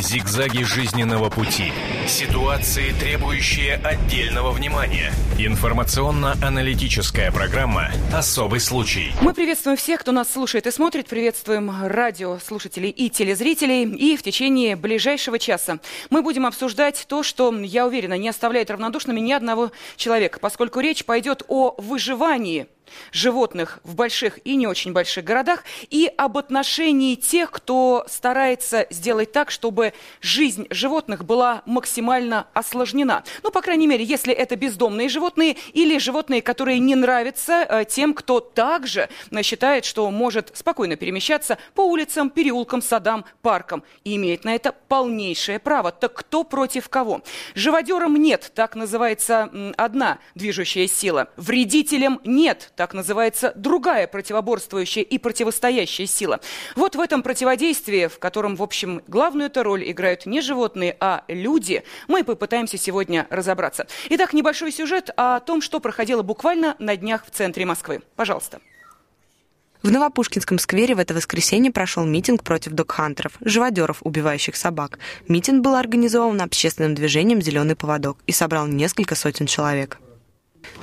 Зигзаги жизненного пути. Ситуации, требующие отдельного внимания. Информационно-аналитическая программа «Особый случай». Мы приветствуем всех, кто нас слушает и смотрит. Приветствуем радиослушателей и телезрителей. И в течение ближайшего часа мы будем обсуждать то, что, я уверена, не оставляет равнодушными ни одного человека, поскольку речь пойдет о выживании животных в больших и не очень больших городах и об отношении тех, кто старается сделать так, чтобы жизнь животных была максимально осложнена. Ну, по крайней мере, если это бездомные животные или животные, которые не нравятся э, тем, кто также э, считает, что может спокойно перемещаться по улицам, переулкам, садам, паркам и имеет на это полнейшее право. Так кто против кого? Живодерам нет, так называется одна движущая сила. Вредителям нет, так называется другая противоборствующая и противостоящая сила. Вот в этом противодействии, в котором, в общем, главную эту роль играют не животные, а люди, мы попытаемся сегодня разобраться. Итак, небольшой сюжет о том, что проходило буквально на днях в центре Москвы. Пожалуйста. В Новопушкинском сквере в это воскресенье прошел митинг против докхантеров, живодеров, убивающих собак. Митинг был организован общественным движением «Зеленый поводок» и собрал несколько сотен человек.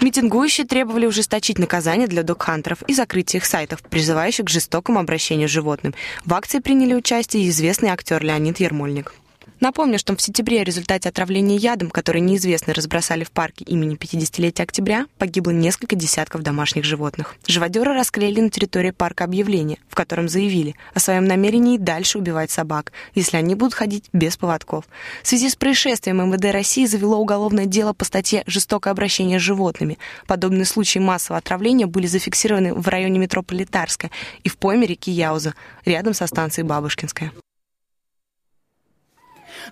Митингующие требовали ужесточить наказание для докхантеров и закрыть их сайтов, призывающих к жестокому обращению с животным. В акции приняли участие известный актер Леонид Ермольник. Напомню, что в сентябре в результате отравления ядом, который неизвестно разбросали в парке имени 50-летия октября, погибло несколько десятков домашних животных. Живодеры расклеили на территории парка объявление, в котором заявили о своем намерении дальше убивать собак, если они будут ходить без поводков. В связи с происшествием МВД России завело уголовное дело по статье «Жестокое обращение с животными». Подобные случаи массового отравления были зафиксированы в районе метро Пролетарская и в пойме реки Яуза, рядом со станцией Бабушкинская.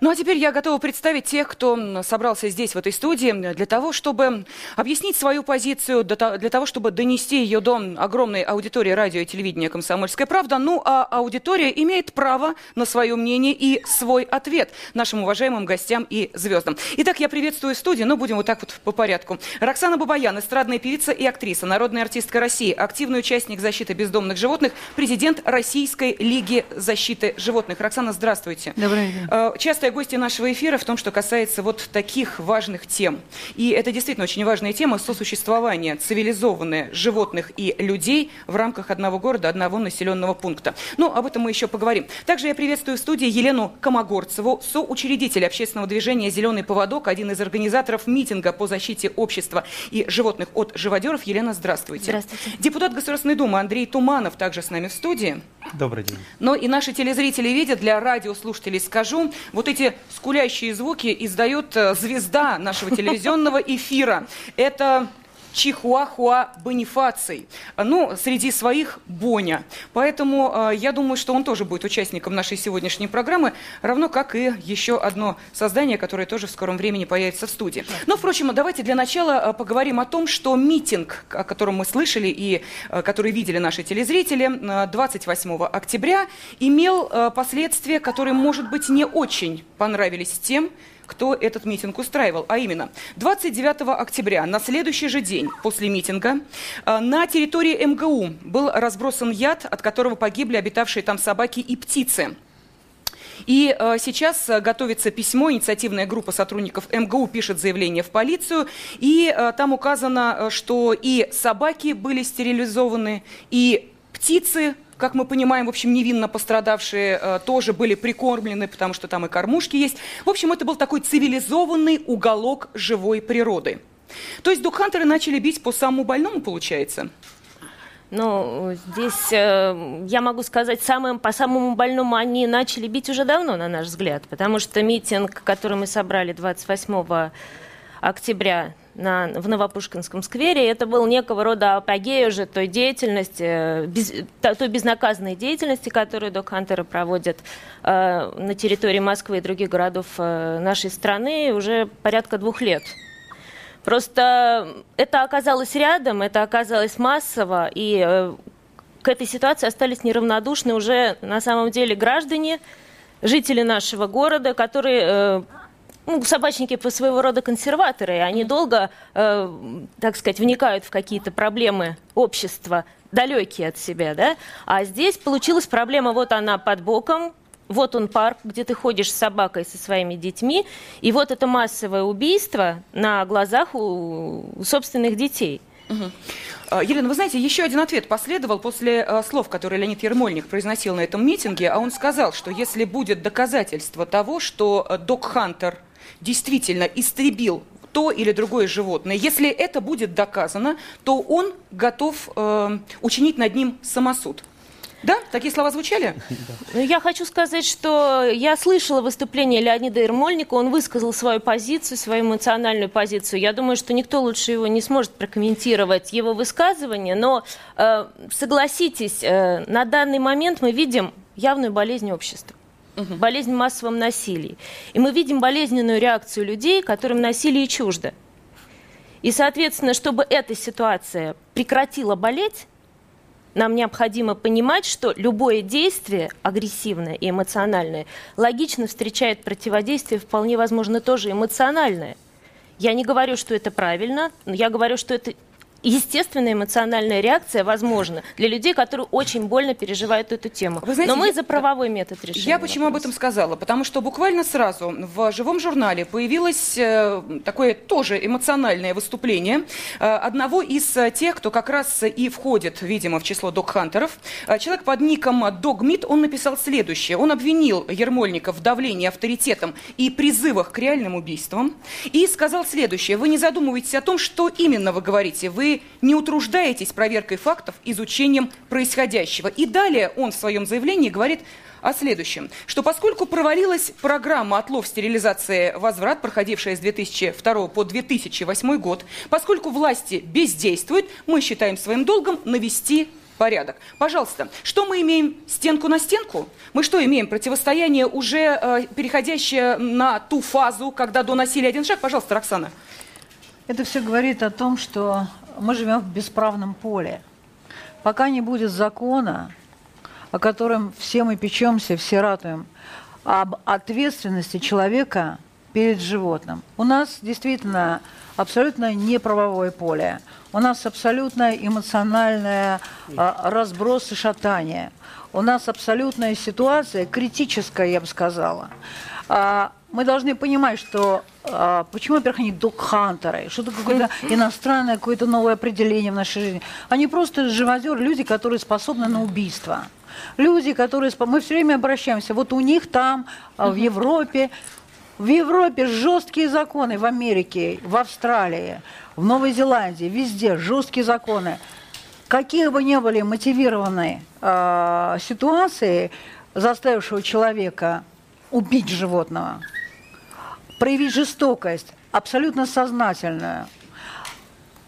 Ну а теперь я готова представить тех, кто собрался здесь, в этой студии, для того, чтобы объяснить свою позицию, для того, чтобы донести ее до огромной аудитории радио и телевидения «Комсомольская правда». Ну а аудитория имеет право на свое мнение и свой ответ нашим уважаемым гостям и звездам. Итак, я приветствую студию, но будем вот так вот по порядку. Роксана Бабаян, эстрадная певица и актриса, народная артистка России, активный участник защиты бездомных животных, президент Российской лиги защиты животных. Роксана, здравствуйте. Добрый день. Э, часто частая гостья нашего эфира в том, что касается вот таких важных тем. И это действительно очень важная тема сосуществования цивилизованных животных и людей в рамках одного города, одного населенного пункта. Ну, об этом мы еще поговорим. Также я приветствую в студии Елену Комогорцеву, соучредитель общественного движения «Зеленый поводок», один из организаторов митинга по защите общества и животных от живодеров. Елена, здравствуйте. Здравствуйте. Депутат Государственной Думы Андрей Туманов также с нами в студии. Добрый день. Но и наши телезрители видят, для радиослушателей скажу, вот эти скулящие звуки издает э, звезда нашего телевизионного эфира. Это Чихуахуа Бонифаций. Ну, среди своих Боня. Поэтому э, я думаю, что он тоже будет участником нашей сегодняшней программы, равно как и еще одно создание, которое тоже в скором времени появится в студии. Но, впрочем, давайте для начала э, поговорим о том, что митинг, о котором мы слышали и э, который видели наши телезрители, э, 28 октября имел последствия, которые, может быть, не очень понравились тем, кто этот митинг устраивал. А именно, 29 октября, на следующий же день после митинга, э, на территории МГУ был разбросан яд, от которого погибли обитавшие там собаки и птицы. И э, сейчас э, готовится письмо, инициативная группа сотрудников МГУ пишет заявление в полицию, и э, там указано, э, что и собаки были стерилизованы, и птицы как мы понимаем, в общем, невинно пострадавшие э, тоже были прикормлены, потому что там и кормушки есть. В общем, это был такой цивилизованный уголок живой природы. То есть духантеры начали бить по самому больному, получается? Ну, здесь э, я могу сказать, самым, по самому больному они начали бить уже давно, на наш взгляд, потому что митинг, который мы собрали 28 октября на, в Новопушкинском сквере. Это был некого рода апогей уже той деятельности, без, той безнаказанной деятельности, которую док-хантеры проводят э, на территории Москвы и других городов э, нашей страны уже порядка двух лет. Просто это оказалось рядом, это оказалось массово, и э, к этой ситуации остались неравнодушны уже на самом деле граждане, жители нашего города, которые э, ну, собачники по своего рода консерваторы, они долго, э, так сказать, вникают в какие-то проблемы общества, далекие от себя, да? А здесь получилась проблема, вот она под боком, вот он парк, где ты ходишь с собакой, со своими детьми, и вот это массовое убийство на глазах у, у собственных детей. Угу. Елена, вы знаете, еще один ответ последовал после э, слов, которые Леонид Ермольник произносил на этом митинге, а он сказал, что если будет доказательство того, что Док Хантер действительно истребил то или другое животное. Если это будет доказано, то он готов э, учинить над ним самосуд. Да? Такие слова звучали? Ну, я хочу сказать, что я слышала выступление Леонида Ермольника, он высказал свою позицию, свою эмоциональную позицию. Я думаю, что никто лучше его не сможет прокомментировать его высказывание, но э, согласитесь, э, на данный момент мы видим явную болезнь общества угу. болезнь в массовом насилии. И мы видим болезненную реакцию людей, которым насилие чуждо. И, соответственно, чтобы эта ситуация прекратила болеть, нам необходимо понимать, что любое действие агрессивное и эмоциональное логично встречает противодействие, вполне возможно, тоже эмоциональное. Я не говорю, что это правильно, но я говорю, что это естественная эмоциональная реакция возможна для людей, которые очень больно переживают эту тему. Вы знаете, Но мы я, за правовой метод решения. Я почему вопрос. об этом сказала? Потому что буквально сразу в живом журнале появилось э, такое тоже эмоциональное выступление э, одного из э, тех, кто как раз и входит, видимо, в число док-хантеров. Человек под ником Догмит, он написал следующее. Он обвинил Ермольника в давлении авторитетом и призывах к реальным убийствам. И сказал следующее. Вы не задумываетесь о том, что именно вы говорите. Вы не утруждаетесь проверкой фактов, изучением происходящего. И далее он в своем заявлении говорит о следующем, что поскольку провалилась программа «Отлов, стерилизация, возврат», проходившая с 2002 по 2008 год, поскольку власти бездействуют, мы считаем своим долгом навести порядок. Пожалуйста, что мы имеем стенку на стенку? Мы что имеем? Противостояние уже э, переходящее на ту фазу, когда до насилия один шаг? Пожалуйста, Роксана. Это все говорит о том, что мы живем в бесправном поле. Пока не будет закона, о котором все мы печемся, все ратуем, об ответственности человека перед животным. У нас действительно абсолютно неправовое поле. У нас абсолютно эмоциональное а, разброс и шатание. У нас абсолютная ситуация, критическая, я бы сказала. А, мы должны понимать, что а, почему, во-первых, они док-хантеры, что-то какое-то иностранное, какое-то новое определение в нашей жизни. Они просто живодеры, люди, которые способны на убийство. Люди, которые... Мы все время обращаемся, вот у них там, а, в Европе, в Европе жесткие законы, в Америке, в Австралии, в Новой Зеландии, везде жесткие законы. Какие бы ни были мотивированные э, ситуации, заставившего человека убить животного, проявить жестокость, абсолютно сознательную,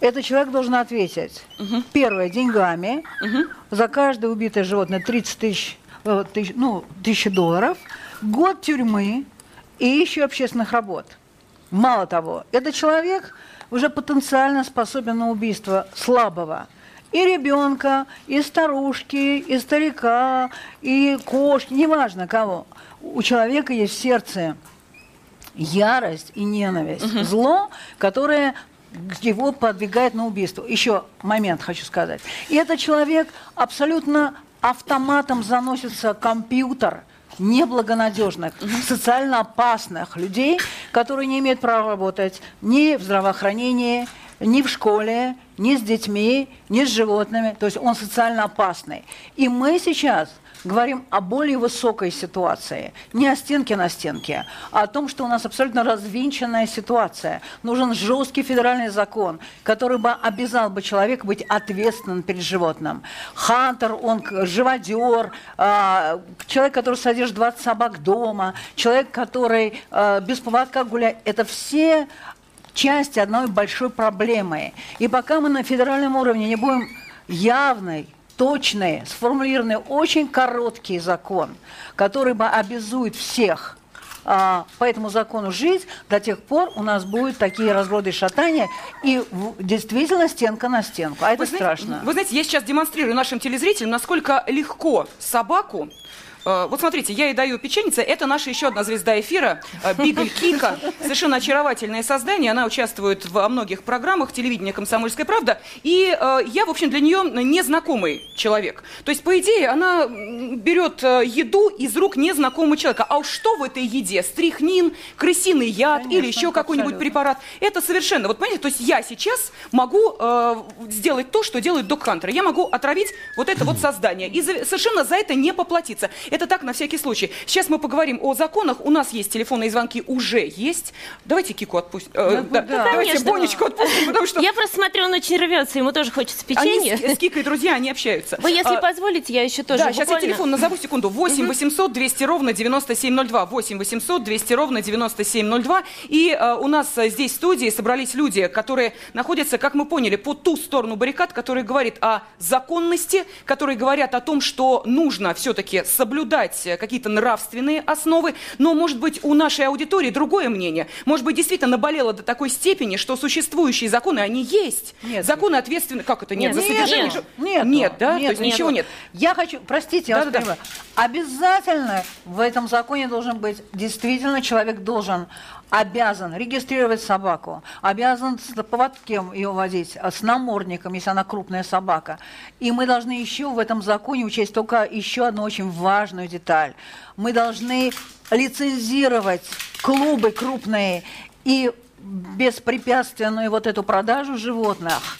этот человек должен ответить. Угу. Первое, деньгами. Угу. За каждое убитое животное 30 тысяч, э, тысяч, ну, тысячи долларов. Год тюрьмы и еще общественных работ. Мало того, этот человек уже потенциально способен на убийство слабого. И ребенка, и старушки, и старика, и кошки, неважно кого. У человека есть сердце ярость и ненависть, угу. зло, которое его подвигает на убийство. Еще момент хочу сказать. И этот человек абсолютно автоматом заносится компьютер неблагонадежных, социально опасных людей, которые не имеют права работать ни в здравоохранении, ни в школе, ни с детьми, ни с животными. То есть он социально опасный. И мы сейчас говорим о более высокой ситуации. Не о стенке на стенке, а о том, что у нас абсолютно развинченная ситуация. Нужен жесткий федеральный закон, который бы обязал бы человека быть ответственным перед животным. Хантер, он живодер, э, человек, который содержит 20 собак дома, человек, который э, без поводка гуляет. Это все части одной большой проблемы. И пока мы на федеральном уровне не будем явной точный, сформулированный очень короткий закон, который бы обязует всех а, по этому закону жить, до тех пор у нас будут такие разброды и шатания, и в, действительно стенка на стенку. А это вы страшно. вы знаете, я сейчас демонстрирую нашим телезрителям, насколько легко собаку вот смотрите, я ей даю печеница. Это наша еще одна звезда эфира, э, Бигль Кика. Совершенно очаровательное создание. Она участвует во многих программах телевидения «Комсомольская правда». И э, я, в общем, для нее незнакомый человек. То есть, по идее, она берет еду из рук незнакомого человека. А уж что в этой еде? Стрихнин, крысиный яд Конечно, или еще какой-нибудь препарат? Это совершенно... Вот понимаете, то есть я сейчас могу э, сделать то, что делают док-хантеры. Я могу отравить вот это вот создание. И за, совершенно за это не поплатиться. Это так, на всякий случай. Сейчас мы поговорим о законах. У нас есть телефонные звонки, уже есть. Давайте Кику отпустим. Э, да, да. Да, Давайте Бонечку отпустим, потому что... Я просто смотрю, он очень рвется, ему тоже хочется печенье. Они с, с Кикой друзья, они общаются. Вы, если а, позволите, я еще тоже Да, буквально... сейчас я телефон назову, секунду. 8 800 200 ровно 9702. 8 800 200 ровно 9702. И э, у нас здесь в студии собрались люди, которые находятся, как мы поняли, по ту сторону баррикад, которые говорят о законности, которые говорят о том, что нужно все-таки соблюдать какие-то нравственные основы, но, может быть, у нашей аудитории другое мнение. Может быть, действительно наболело до такой степени, что существующие законы, они есть. Нет. Законы ответственны. Как это нет? нет за содержание? Нет, нет, нет да? Нет, То есть нет. ничего нет. Я хочу, простите, я да, вас да, да. Обязательно в этом законе должен быть, действительно, человек должен обязан регистрировать собаку, обязан с поводком ее водить, а с намордником, если она крупная собака. И мы должны еще в этом законе учесть только еще одну очень важную деталь. Мы должны лицензировать клубы крупные и беспрепятственную вот эту продажу животных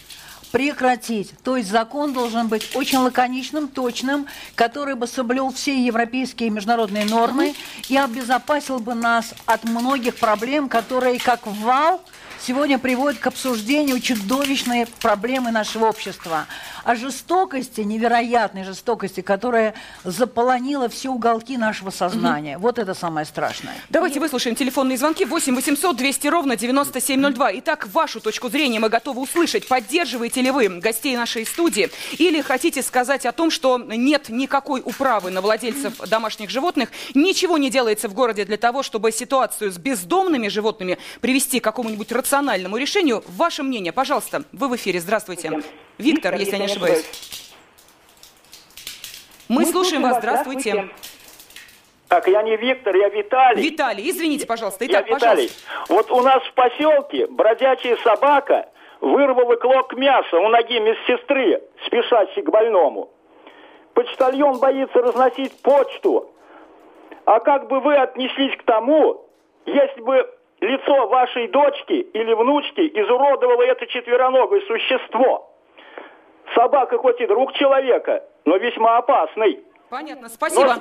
прекратить. То есть закон должен быть очень лаконичным, точным, который бы соблюл все европейские и международные нормы и обезопасил бы нас от многих проблем, которые как вал сегодня приводят к обсуждению чудовищной проблемы нашего общества – о жестокости, невероятной жестокости, которая заполонила все уголки нашего сознания. Угу. Вот это самое страшное. Давайте И... выслушаем телефонные звонки 8 800 200 ровно 9702. Итак, вашу точку зрения мы готовы услышать. Поддерживаете ли вы гостей нашей студии или хотите сказать о том, что нет никакой управы на владельцев домашних животных, ничего не делается в городе для того, чтобы ситуацию с бездомными животными привести к какому-нибудь рациональному решению? Ваше мнение, пожалуйста, вы в эфире. Здравствуйте. Виктор, если я не ошибаюсь. Мы, Мы слушаем вас. Здравствуйте. здравствуйте. Так, я не Виктор, я Виталий. Виталий, извините, пожалуйста. Итак, я Виталий. Пожалуйста. Вот у нас в поселке бродячая собака вырвала клок мяса у ноги медсестры, спешащей к больному. Почтальон боится разносить почту. А как бы вы отнеслись к тому, если бы лицо вашей дочки или внучки изуродовало это четвероногое существо? Собака хоть и друг человека, но весьма опасный. Понятно, спасибо.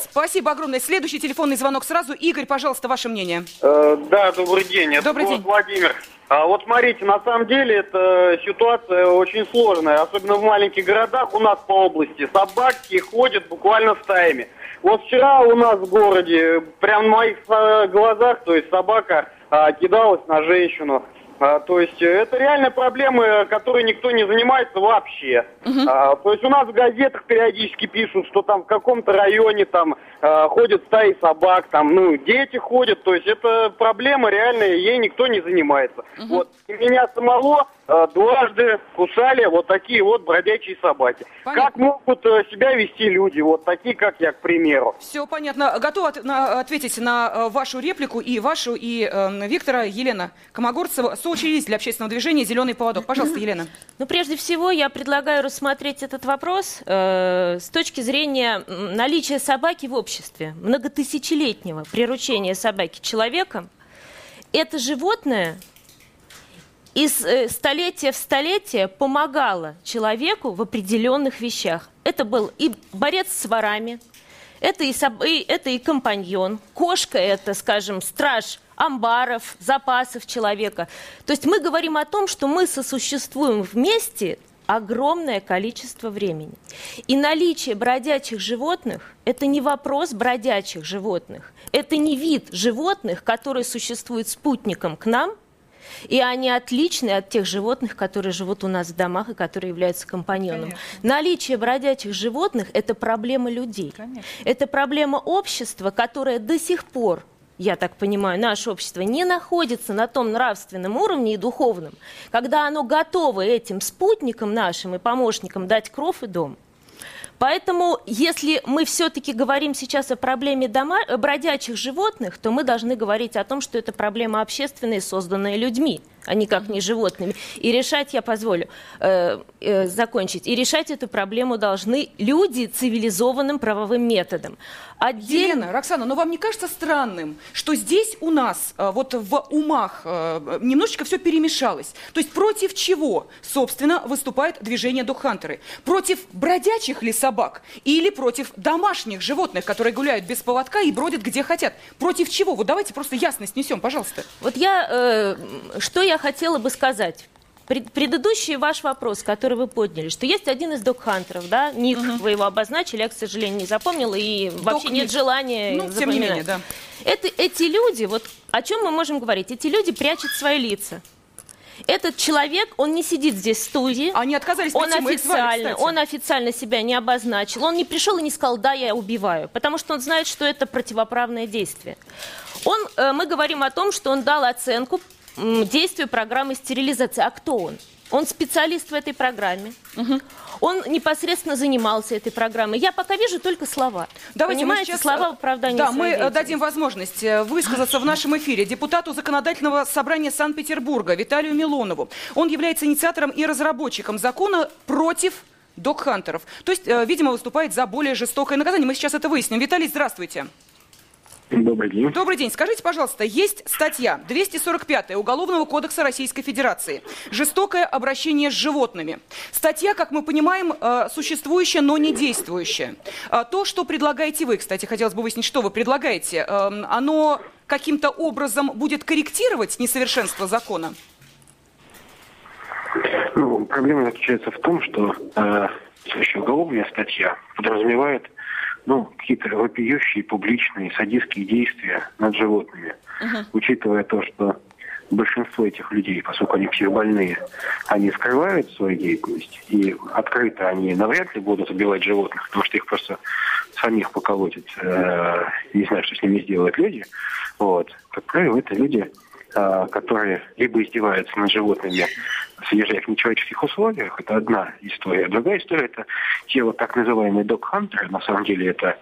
Спасибо огромное. Следующий телефонный звонок сразу. Игорь, пожалуйста, ваше мнение. Э, да, добрый день. Это добрый день. Владимир. А вот смотрите, на самом деле это ситуация очень сложная, особенно в маленьких городах у нас по области. Собаки ходят буквально стаями. Вот вчера у нас в городе, прямо на моих э, глазах, то есть собака а, кидалась на женщину. А, то есть это реальная проблема, которой никто не занимается вообще. Угу. А, то есть у нас в газетах периодически пишут, что там в каком-то районе там а, ходят стаи собак, там, ну, дети ходят. То есть это проблема реальная, ей никто не занимается. Угу. Вот. И меня самого дважды кусали вот такие вот бродячие собаки. Понятно. Как могут а, себя вести люди, вот такие, как я, к примеру? Все понятно. Готова от, на, ответить на а, вашу реплику и вашу, и э, Виктора, Елена Комогорцева, соучредитель для общественного движения «Зеленый поводок». Пожалуйста, Елена. Ну, прежде всего, я предлагаю рассмотреть этот вопрос э, с точки зрения наличия собаки в обществе, многотысячелетнего приручения собаки человеком. Это животное из э, столетия в столетие помогало человеку в определенных вещах. Это был и борец с ворами, это и, соб... и, это и компаньон, кошка это, скажем, страж амбаров, запасов человека. То есть мы говорим о том, что мы сосуществуем вместе огромное количество времени. И наличие бродячих животных – это не вопрос бродячих животных. Это не вид животных, который существует спутником к нам – и они отличны от тех животных, которые живут у нас в домах и которые являются компаньоном. Конечно. Наличие бродячих животных – это проблема людей. Конечно. Это проблема общества, которое до сих пор я так понимаю, наше общество не находится на том нравственном уровне и духовном, когда оно готово этим спутникам нашим и помощникам дать кров и дом. Поэтому, если мы все-таки говорим сейчас о проблеме дома, бродячих животных, то мы должны говорить о том, что это проблема общественная, созданная людьми а никак не животными. И решать, я позволю э, э, закончить, и решать эту проблему должны люди цивилизованным правовым методом. Отдельно... Елена, Роксана, но вам не кажется странным, что здесь у нас э, вот в умах э, немножечко все перемешалось? То есть против чего, собственно, выступает движение Духантеры? Против бродячих ли собак или против домашних животных, которые гуляют без поводка и бродят где хотят? Против чего? Вот давайте просто ясность несем, пожалуйста. Вот я, э, что я хотела бы сказать. Предыдущий ваш вопрос, который вы подняли, что есть один из док-хантеров, да, ник угу. вы его обозначили, я, к сожалению, не запомнила, и Док вообще нет желания ну, запоминать. Тем не менее, да. Это, эти люди, вот о чем мы можем говорить? Эти люди прячут свои лица. Этот человек, он не сидит здесь в студии. Они отказались он официально, звали, он официально себя не обозначил. Он не пришел и не сказал, да, я убиваю, потому что он знает, что это противоправное действие. Он, э, мы говорим о том, что он дал оценку действию программы стерилизации. А кто он? Он специалист в этой программе. Угу. Он непосредственно занимался этой программой. Я пока вижу только слова. Давайте Понимаете, сейчас, слова в оправдании Да, мы дадим возможность э, высказаться в нашем эфире депутату Законодательного собрания Санкт-Петербурга Виталию Милонову. Он является инициатором и разработчиком закона против док-хантеров. То есть, э, видимо, выступает за более жестокое наказание. Мы сейчас это выясним. Виталий, здравствуйте. Добрый день. Добрый день. Скажите, пожалуйста, есть статья 245 Уголовного кодекса Российской Федерации «Жестокое обращение с животными». Статья, как мы понимаем, э, существующая, но не действующая. А то, что предлагаете вы, кстати, хотелось бы выяснить, что вы предлагаете, эм, оно каким-то образом будет корректировать несовершенство закона? Ну, проблема заключается в том, что э, уголовная статья подразумевает ну, какие-то вопиющие публичные садистские действия над животными. Uh-huh. Учитывая то, что большинство этих людей, поскольку они психбольные, они скрывают свою деятельность, и открыто они навряд ли будут убивать животных, потому что их просто самих поколотят, э, не знаю, что с ними сделают люди. Вот. Как правило, это люди, которые либо издеваются над животными содержать в нечеловеческих условиях, это одна история. Другая история – это те вот так называемые док-хантеры, на самом деле это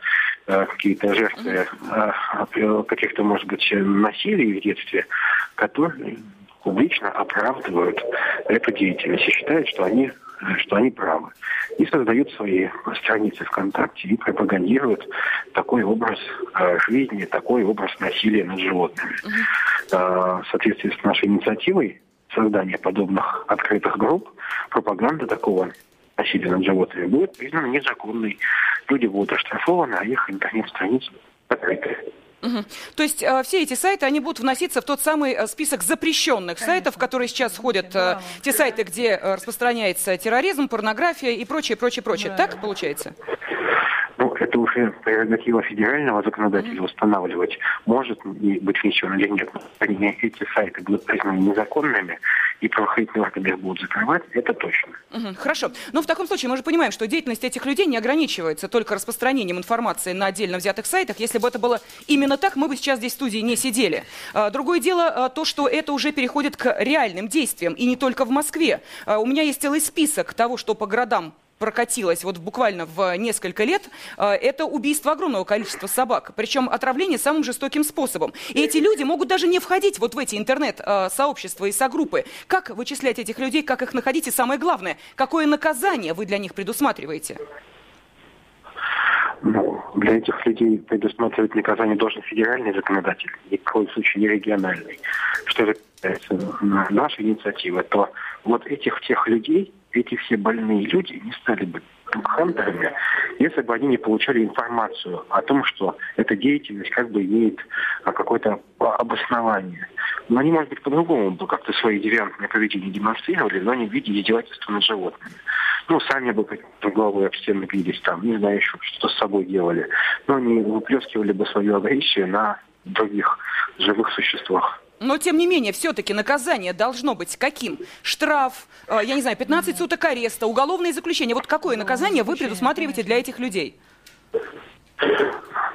э, какие-то жертвы э, каких-то, может быть, насилий в детстве, которые публично оправдывают эту деятельность и считают, что они что они правы. И создают свои страницы ВКонтакте и пропагандируют такой образ э, жизни, такой образ насилия над животными. Э, в соответствии с нашей инициативой создания подобных открытых групп, пропаганда такого насилия над животными будет признана незаконной. Люди будут оштрафованы, а их интернет-страницы закрыты. Угу. То есть э, все эти сайты, они будут вноситься в тот самый э, список запрещенных Конечно. сайтов, которые сейчас входят, э, те сайты, где э, распространяется терроризм, порнография и прочее, прочее, прочее. Да. Так получается? Ну, это уже прерогатива федерального законодателя устанавливать, может быть внесен или нет. Эти сайты будут признаны незаконными, и правоохранительные органы их будут закрывать, это точно. Угу, хорошо. Но в таком случае мы же понимаем, что деятельность этих людей не ограничивается только распространением информации на отдельно взятых сайтах. Если бы это было именно так, мы бы сейчас здесь в студии не сидели. А, другое дело а, то, что это уже переходит к реальным действиям, и не только в Москве. А, у меня есть целый список того, что по городам прокатилось вот буквально в несколько лет, э, это убийство огромного количества собак. Причем отравление самым жестоким способом. И эти люди могут даже не входить вот в эти интернет-сообщества и согруппы. Как вычислять этих людей, как их находить и самое главное, какое наказание вы для них предусматриваете? Ну, для этих людей предусматривать наказание должен федеральный законодатель, ни в коем случае не региональный. Что же касается нашей инициативы, то вот этих тех людей, эти все больные люди не стали бы хантерами, если бы они не получали информацию о том, что эта деятельность как бы имеет а, какое-то обоснование. Но они, может быть, по-другому бы как-то свои девиантные поведения демонстрировали, но не в виде издевательства над животными. Ну, сами бы головой об стены бились там, не знаю еще, что с собой делали. Но они выплескивали бы свою агрессию на других живых существах. Но, тем не менее, все-таки наказание должно быть каким? Штраф, э, я не знаю, 15 суток ареста, уголовное заключение. Вот какое наказание вы предусматриваете для этих людей?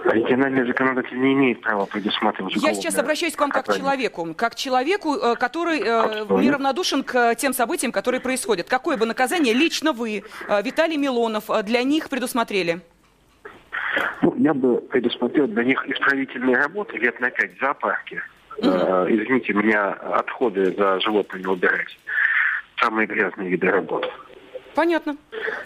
Региональный законодатель не имеет права предусматривать Я сейчас обращаюсь к вам как к человеку, как к человеку, э, который э, неравнодушен к тем событиям, которые происходят. Какое бы наказание лично вы, э, Виталий Милонов, э, для них предусмотрели? Ну, я бы предусмотрел для них исправительные работы лет на пять в зоопарке. Э, извините, меня отходы за животными убирать. Самые грязные виды работ. Понятно.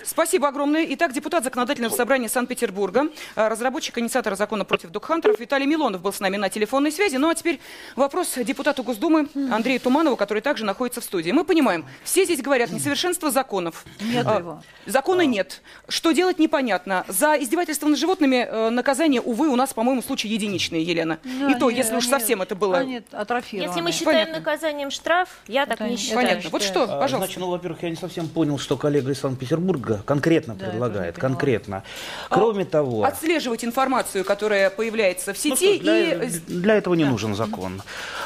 Спасибо огромное. Итак, депутат Законодательного собрания Санкт-Петербурга, э, разработчик инициатора закона против докхантеров Виталий Милонов был с нами на телефонной связи. Ну а теперь вопрос депутату Госдумы Андрею Туманову, который также находится в студии. Мы понимаем, все здесь говорят несовершенство законов. Нет А, его. Закона нет. Что делать непонятно. За издевательство над животными э, наказание, увы, у нас, по-моему, случай единичный, Елена. Да, И то, если уж они- совсем это было... Они атрофированы. Если мы считаем Понятно. наказанием штраф, я так Это не не- считаю. Понятно. Вот что, А, пожалуйста. Значит, ну, во-первых, я не совсем понял, что коллега из Санкт-Петербурга конкретно Да, предлагает. Конкретно. Кроме того... Отслеживать информацию, которая появляется в Ну, сети, что, для, и для этого не нужен закон.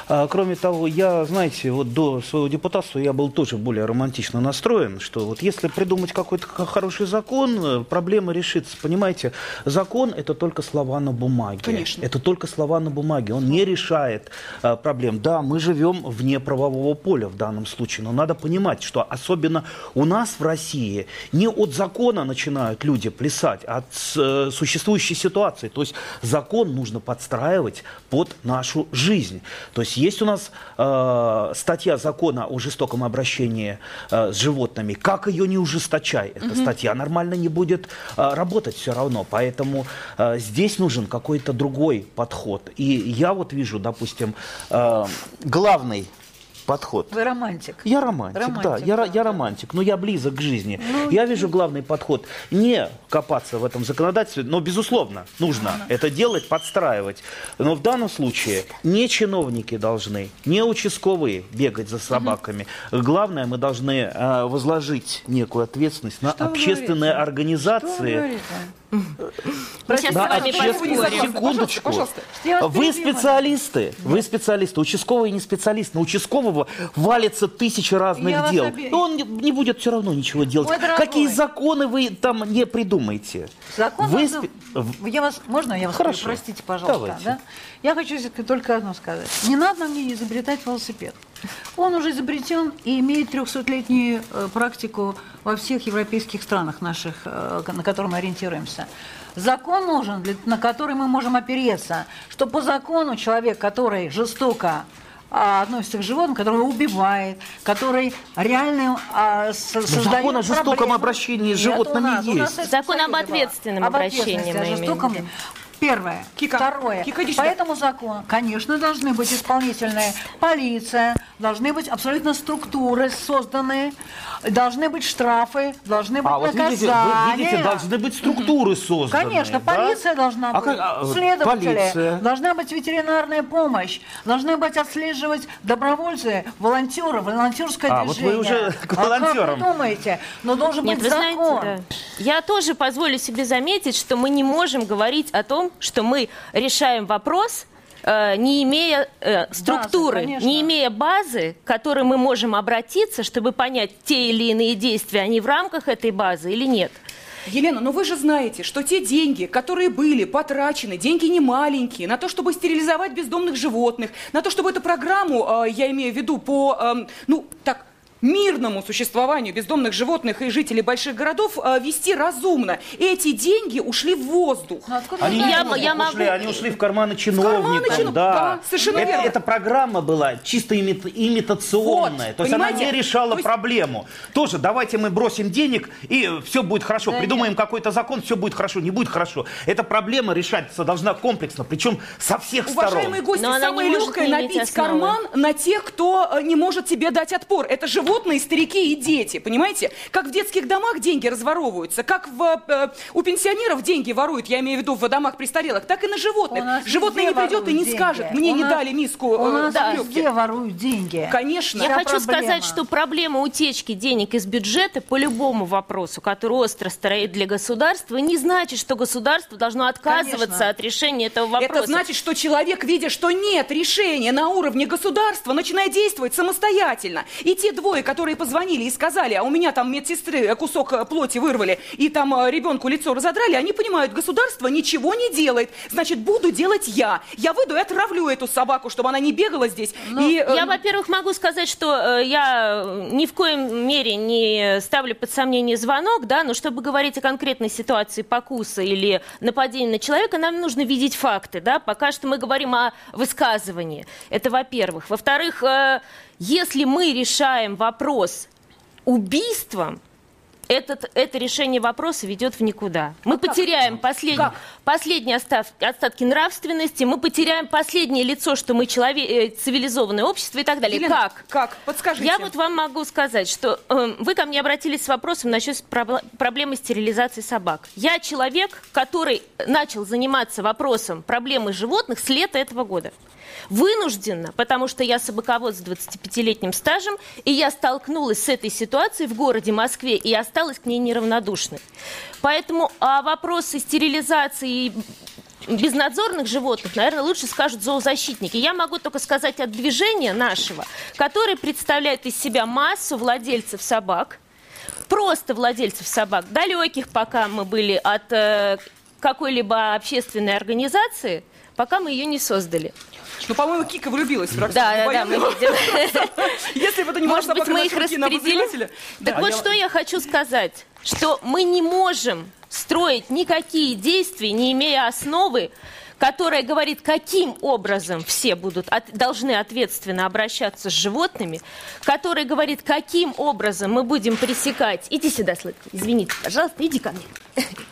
А, кроме того, я, знаете, вот до своего депутатства я был тоже более романтично настроен, что вот если придумать какой-то хороший закон, э, проблема решится. Понимаете, закон это только слова на бумаге. Конечно. Это только слова на бумаге. Он не решает э, проблем. Да, мы живем вне правового поля в данном случае, но надо понимать, что особенно у нас в России не от закона начинают люди плясать, а от э, существующей ситуации. То есть закон нужно подстраивать под нашу жизнь. То есть есть у нас э, статья закона о жестоком обращении э, с животными. Как ее не ужесточай, эта статья нормально не будет э, работать все равно. Поэтому э, здесь нужен какой-то другой подход. И я вот вижу, допустим, э, главный подход. Вы романтик. Я романтик, Романтик, да, я, да, я романтик, но я близок к жизни. Ну, я вижу главный подход не копаться в этом законодательстве, но, безусловно, нужно это делать, подстраивать. Но в данном случае не чиновники должны, не участковые бегать за собаками. Главное, мы должны э, возложить некую ответственность на Что общественные организации. Мы сейчас Да, с вами общественные- поспорим. Секундочку. Пожалуйста, Вы специалисты, вы специалисты, участковый не специалист. На участкового валится тысячи разных Я дел. он не, не будет все равно ничего делать. Мой дорогой. Какие законы вы там не придумаете? Закон Вы Я вас, можно я вас Хорошо. простите, пожалуйста, Давайте. да? Я хочу только одно сказать. Не надо мне изобретать велосипед. Он уже изобретен и имеет 300-летнюю э, практику во всех европейских странах наших, э, на которые мы ориентируемся. Закон нужен, на который мы можем опереться, что по закону человек, который жестоко а, относится к животным, который убивает, который реально а, со- создает закон о жестоком проблемы. обращении с Нет, у животными нас- у нас есть. это Закон об ответственном Об обращении ответственности, мы о имеем в жестоком. Первое. Кика, Второе. Кика, иди По этому закону, конечно, должны быть исполнительная полиция, должны быть абсолютно структуры созданные, должны быть штрафы, должны быть А вот видите, наказания. вы видите, должны быть структуры созданы. Конечно, да? полиция должна А быть, как- а, следователи, полиция. должна быть ветеринарная помощь, должны быть отслеживать добровольцы, волонтеры, волонтерское А, вот вы движение. уже к А как волонтерам. вы думаете? Но должен Нет, быть вы закон. знаете, да. Я тоже позволю себе заметить, что мы не можем говорить о том, что мы решаем вопрос, э, не имея э, структуры, конечно. не имея базы, к которой мы можем обратиться, чтобы понять, те или иные действия, они в рамках этой базы или нет. Елена, но вы же знаете, что те деньги, которые были потрачены, деньги не маленькие, на то, чтобы стерилизовать бездомных животных, на то, чтобы эту программу, э, я имею в виду, по, эм, ну, так, мирному существованию бездомных животных и жителей больших городов э, вести разумно. Эти деньги ушли в воздух. Ну, откуда Они вы не Я- в я ушли, могу- они ушли в карманы чиновникам, карманы чинов- да. да, совершенно это, верно. эта программа была чисто имит- имитационная, Вот, то есть она понимаете? не решала То есть- проблему. Тоже давайте мы бросим денег и все будет хорошо, Да придумаем какой-то закон, все будет хорошо, не будет хорошо. Эта проблема решаться должна комплексно, причем со всех Уважаемые сторон. гости, Но она самое легкое набить основы. карман на тех, кто э, не может тебе дать отпор. Это животные, старики и дети, понимаете? Как в детских домах деньги разворовываются, как в, э, у пенсионеров деньги воруют, я имею в виду в домах престарелых, так и на У животных. Животное не придет и не воруют скажет, деньги. мне У не нас- дали миску У э, нас заклепки». везде воруют деньги. Конечно. Я Вся хочу проблема. сказать, что проблема утечки денег из бюджета по любому вопросу, который остро стоит для государства, не значит, что государство должно отказываться Конечно. от решения этого вопроса. Это значит, что человек, видя, что нет решения на уровне государства, начинает действовать самостоятельно. И те двое пожилые, которые позвонили и сказали, а у меня там медсестры кусок э, плоти вырвали, и там э, ребенку лицо разодрали, они понимают, государство ничего не делает. Значит, буду делать я. Я выйду и отравлю эту собаку, чтобы она не бегала здесь. Ну, и, э, я, во-первых, могу сказать, что э, я ни в коем мере не ставлю под сомнение звонок, да, но чтобы говорить о конкретной ситуации покуса или нападения на человека, нам нужно видеть факты, да. Пока что мы говорим о высказывании. Это во-первых. Во-вторых, э, если мы решаем вопрос убийством, этот, это решение вопроса ведет в никуда. Мы А как? потеряем послед... Как? последние остав- остатки нравственности, мы потеряем последнее лицо, что мы челове... э, цивилизованное общество и так далее. Елена, как? Как? Подскажите. Я вот вам могу сказать, что э, вы ко мне обратились с вопросом насчет пробл- проблемы стерилизации собак. Я человек, который начал заниматься вопросом проблемы животных с лета этого года. Вынужденно, потому что я собаковод с 25-летним стажем, и я столкнулась с этой ситуацией в городе Москве и осталась к ней неравнодушной. Поэтому а вопросы стерилизации и безнадзорных животных, наверное, лучше скажут зоозащитники. Я могу только сказать от движения нашего, которое представляет из себя массу владельцев собак, просто владельцев собак, далеких, пока мы были от э, какой-либо общественной организации, пока мы ее не создали. Ну, по-моему, Кика влюбилась в Да, да, да, мы видим. Если бы это не Может быть, мы их распределим? Так вот, что я хочу сказать, что мы не можем строить никакие действия, не имея основы, которая говорит, каким образом все будут, от- должны ответственно обращаться с животными, которая говорит, каким образом мы будем пресекать... Иди сюда, Сладкий, извините, пожалуйста, иди ко мне.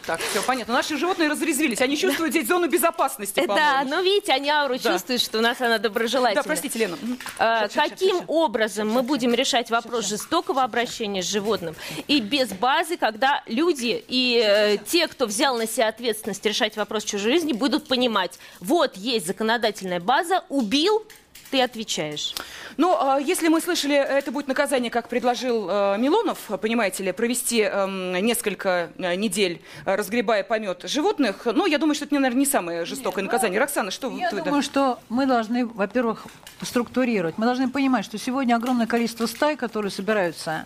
Так, все понятно. Наши животные разрезвились. Они чувствуют здесь зону безопасности, Да, по-моему. но видите, они ауру Да. чувствуют, что у нас она доброжелательная. Да, простите, Лена. Мгм. А, Щас, щас, Каким щас, щас. образом мы будем решать вопрос жестокого обращения с животным и без базы, когда люди и э, те, кто взял на себя ответственность решать вопрос чужой жизни, будут понимать, вот есть законодательная база, убил, ты отвечаешь. Ну, а, если мы слышали, это будет наказание, как предложил э, Милонов, понимаете ли, провести эм, несколько э, недель, э, разгребая помет животных. Ну, я думаю, что это, наверное, не самое жестокое наказание. Роксана, что Я вы... думаю, что мы должны, во-первых, структурировать. Мы должны понимать, что сегодня огромное количество стай, которые собираются,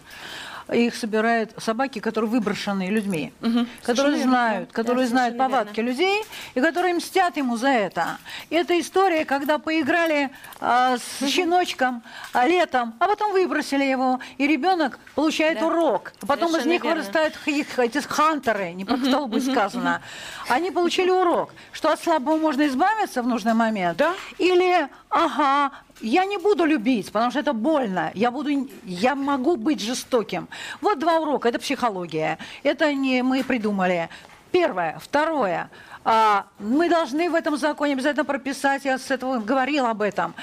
их собирают собаки, которые выброшены людьми, которые верно, знают, да. которые Да, знают совершенно повадки людей и которые мстят ему за это. И это история, когда поиграли а, с щеночком а, летом, а потом выбросили его, и ребенок получает Да. урок. А потом из Совершенно них верно. вырастают их, эти хантеры, не про кто бы сказано. Они получили урок, что от слабого можно избавиться в нужный момент. Да. Или, ага, я не буду любить, потому что это больно. Я, буду, я могу быть жестоким. Вот два урока. Это психология. Это не мы придумали. Первое. Второе. А, мы должны в этом законе обязательно прописать, я с этого говорил об этом,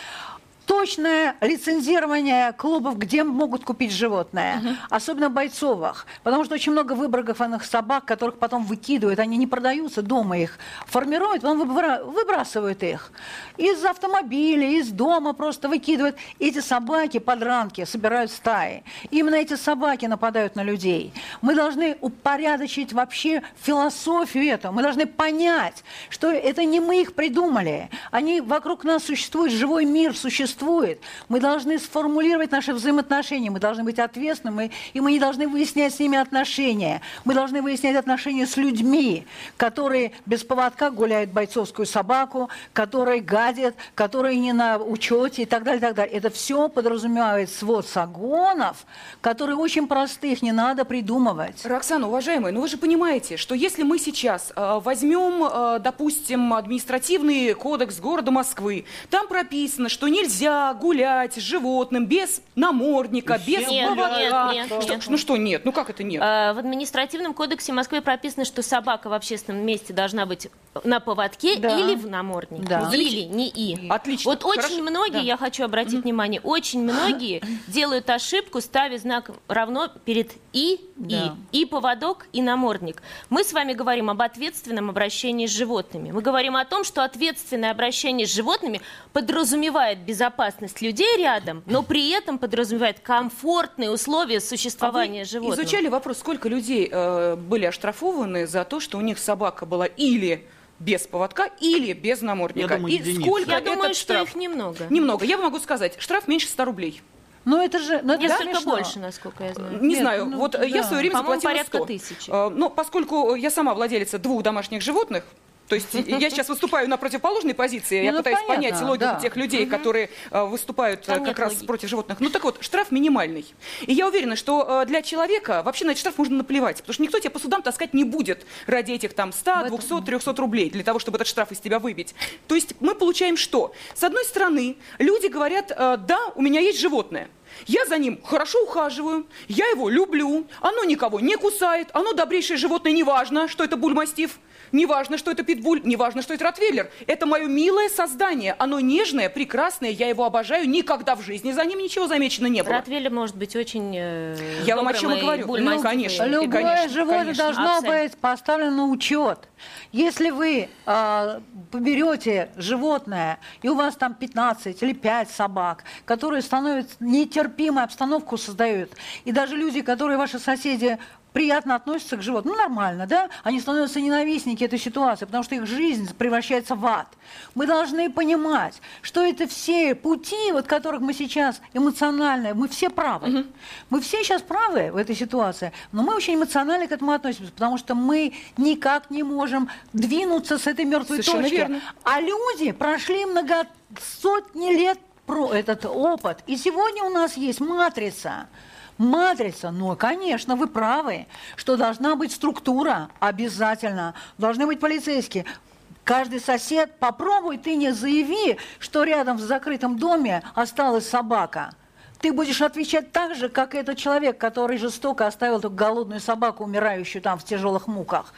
точное лицензирование клубов, где могут купить животное, особенно бойцовых, потому что очень много выбрагованных собак, которых потом выкидывают, они не продаются, дома их формируют, потом выбра- выбрасывают их из автомобиля, из дома просто выкидывают. Эти собаки, подранки, собирают стаи. Именно эти собаки нападают на людей. Мы должны упорядочить вообще философию этого. Мы должны понять, что это не мы их придумали. Они вокруг нас существуют, живой мир существует. Мы должны сформулировать наши взаимоотношения. Мы должны быть ответственными, и мы не должны выяснять с ними отношения. Мы должны выяснять отношения с людьми, которые без поводка гуляют бойцовскую собаку, которые гадят, которые не на учете и так далее, и так далее. Это все подразумевает свод загонов, которые очень простых, не надо придумывать. Роксана, уважаемая, ну вы же понимаете, что если мы сейчас э, возьмем, э, допустим, административный кодекс города Москвы, там прописано, что нельзя гулять с животным без намордника, без Нет, поводка. нет, нет, Что- нет. Ну что нет? Ну как это нет? Э, В административном кодексе Москвы прописано, что собака в общественном месте должна быть на поводке Да. или в наморднике. Да. Или, не и. Отлично, Вот очень хорошо. многие, Да. я хочу обратить внимание, очень многие делают ошибку, ставя знак равно перед и, Да. и. И поводок, и намордник. Мы с вами говорим об ответственном обращении с животными. Мы говорим о том, что ответственное обращение с животными подразумевает безопасность людей рядом, но при этом подразумевает комфортные условия существования А вы животного. изучали вопрос, сколько людей э, были оштрафованы за то, что у них собака была или без поводка, или без намордника? Я думаю, И единицы. сколько Я этот думаю, что штраф? их немного. Немного. Я вам могу сказать, штраф меньше 100 рублей. Ну это же... Ну, это Несколько смешно. больше, насколько я знаю. Не Нет, знаю, ну, вот да. я в свое время По-моему, заплатила порядка 100. тысячи. Э, Но поскольку я сама владелица двух домашних животных, то есть я сейчас выступаю на противоположной позиции, я ну, пытаюсь понятно, понять логику тех людей, которые э, выступают э, как раз против животных. Ну так вот, штраф минимальный. И я уверена, что э, для человека вообще на этот штраф можно наплевать, потому что никто тебя по судам таскать не будет ради этих там 100, 200, 300 рублей для того, чтобы этот штраф из тебя выбить. То есть мы получаем что? С одной стороны, люди говорят, да, у меня есть животное, я за ним хорошо ухаживаю, я его люблю, оно никого не кусает, оно добрейшее животное, неважно, что это бульмастив, неважно, что это питбуль, неважно, что это ротвейлер. Это мое милое создание, оно нежное, прекрасное, я его обожаю, никогда в жизни за ним ничего замечено не было. Ротвейлер может быть очень э, Я вам о чем и говорю. Ну, конечно. Любое конечно, животное конечно. должно А цель? быть поставлено на учет. Если вы э, поберете животное, и у вас там 15 или 5 собак, которые становятся нетерпимой обстановку создают, и даже люди, которые ваши соседи приятно относятся к животным, ну нормально, да, они становятся ненавистники этой ситуации, потому что их жизнь превращается в ад. Мы должны понимать, что это все пути, вот которых мы сейчас эмоционально, мы все правы. Мы все сейчас правы в этой ситуации, но мы очень эмоционально к этому относимся, потому что мы никак не можем двинуться с этой мертвой Совершенно точки. верно. А люди прошли много сотни лет про этот опыт. И сегодня у нас есть матрица. Матрица, ну, конечно, вы правы, что должна быть структура, обязательно. Должны быть полицейские. Каждый сосед, попробуй ты не заяви, что рядом в закрытом доме осталась собака. Ты будешь отвечать так же, как этот человек, который жестоко оставил эту голодную собаку, умирающую там в тяжелых муках.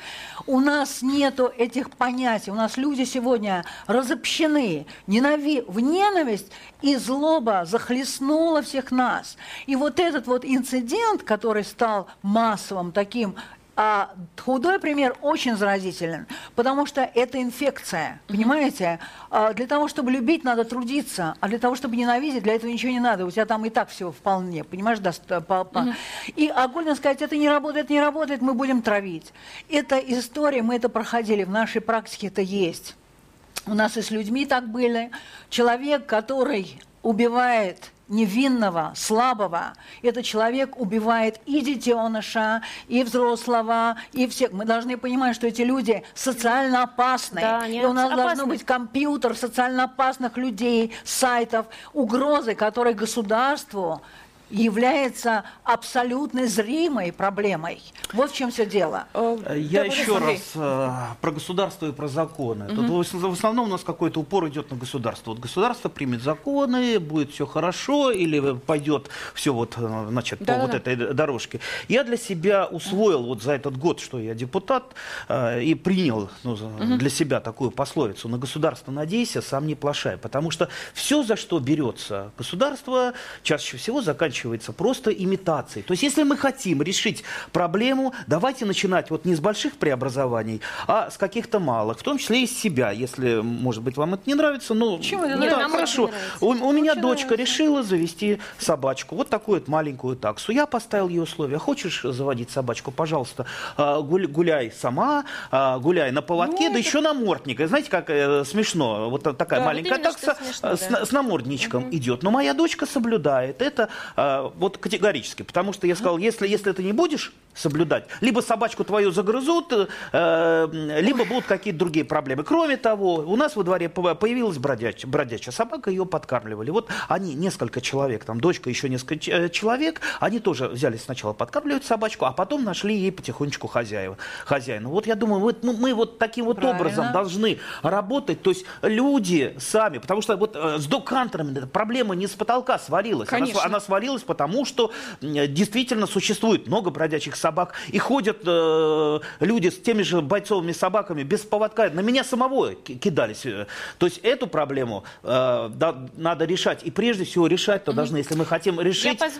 У нас нету этих понятий. У нас люди сегодня разобщены. Ненави... В ненависть и злоба захлестнула всех нас. И вот этот вот инцидент, который стал массовым таким, а худой пример очень заразителен, потому что это инфекция, понимаете? А для того, чтобы любить, надо трудиться, а для того, чтобы ненавидеть, для этого ничего не надо. У тебя там и так все вполне, понимаешь? даст- по- по- И огульно сказать, это не работает, не работает, мы будем травить. Это история, мы это проходили, в нашей практике это есть. У нас и с людьми так были. Человек, который убивает невинного, слабого, этот человек убивает и детеныша, и взрослого, и всех. Мы должны понимать, что эти люди социально опасны. Да, и у нас опасны. должно быть компьютер социально опасных людей, сайтов, угрозы, которые государству является абсолютно зримой проблемой. Вот в чем все дело. Э, Я да, еще раз э, про государство и про законы. Тут в ос- в основном у нас какой-то упор идет на государство. Вот государство примет законы, будет все хорошо, или пойдет все вот, э, значит, по вот этой дорожке. Я для себя усвоил вот за этот год, что я депутат, э, и принял ну, за- для себя такую пословицу «на государство надейся, сам не плашай». Потому что все, за что берется государство, чаще всего заканчивается просто имитацией. То есть если мы хотим решить проблему, давайте начинать вот не с больших преобразований, а с каких-то малых, в том числе из себя, если, может быть, вам это не нравится. Ну, Почему ну да, Нам хорошо. У, у меня Очень дочка нравится. решила завести собачку, вот такую вот маленькую таксу. Я поставил ей условия. Хочешь заводить собачку, пожалуйста, а, гуляй сама, а, гуляй на поводке, Ну, да это- еще намордника. Знаете, как э, смешно, вот такая Да, вот маленькая что такса смешно, с, да. с намордничком идет. Но моя дочка соблюдает это а, вот категорически, потому что я сказал, если, если ты не будешь соблюдать, либо собачку твою загрызут, э, либо будут какие-то другие проблемы. Кроме того, у нас во дворе по- появилась бродяч- бродячая собака, ее подкармливали. Вот они, несколько человек, там дочка, еще несколько э, человек, они тоже взяли сначала подкармливать собачку, а потом нашли ей потихонечку хозяева, хозяина. Вот я думаю, вот, ну, мы вот таким вот Правильно. образом должны работать, то есть люди сами, потому что вот э, с док-хантерами эта проблема не с потолка свалилась, она, Конечно. св- она свалилась потому, что э, действительно существует много бродячих собак, и ходят э, люди с теми же бойцовыми собаками без поводка, на меня самого ки- кидались. э. То есть эту проблему э, да, надо решать, и прежде всего решать-то должны, если мы хотим решить, поз-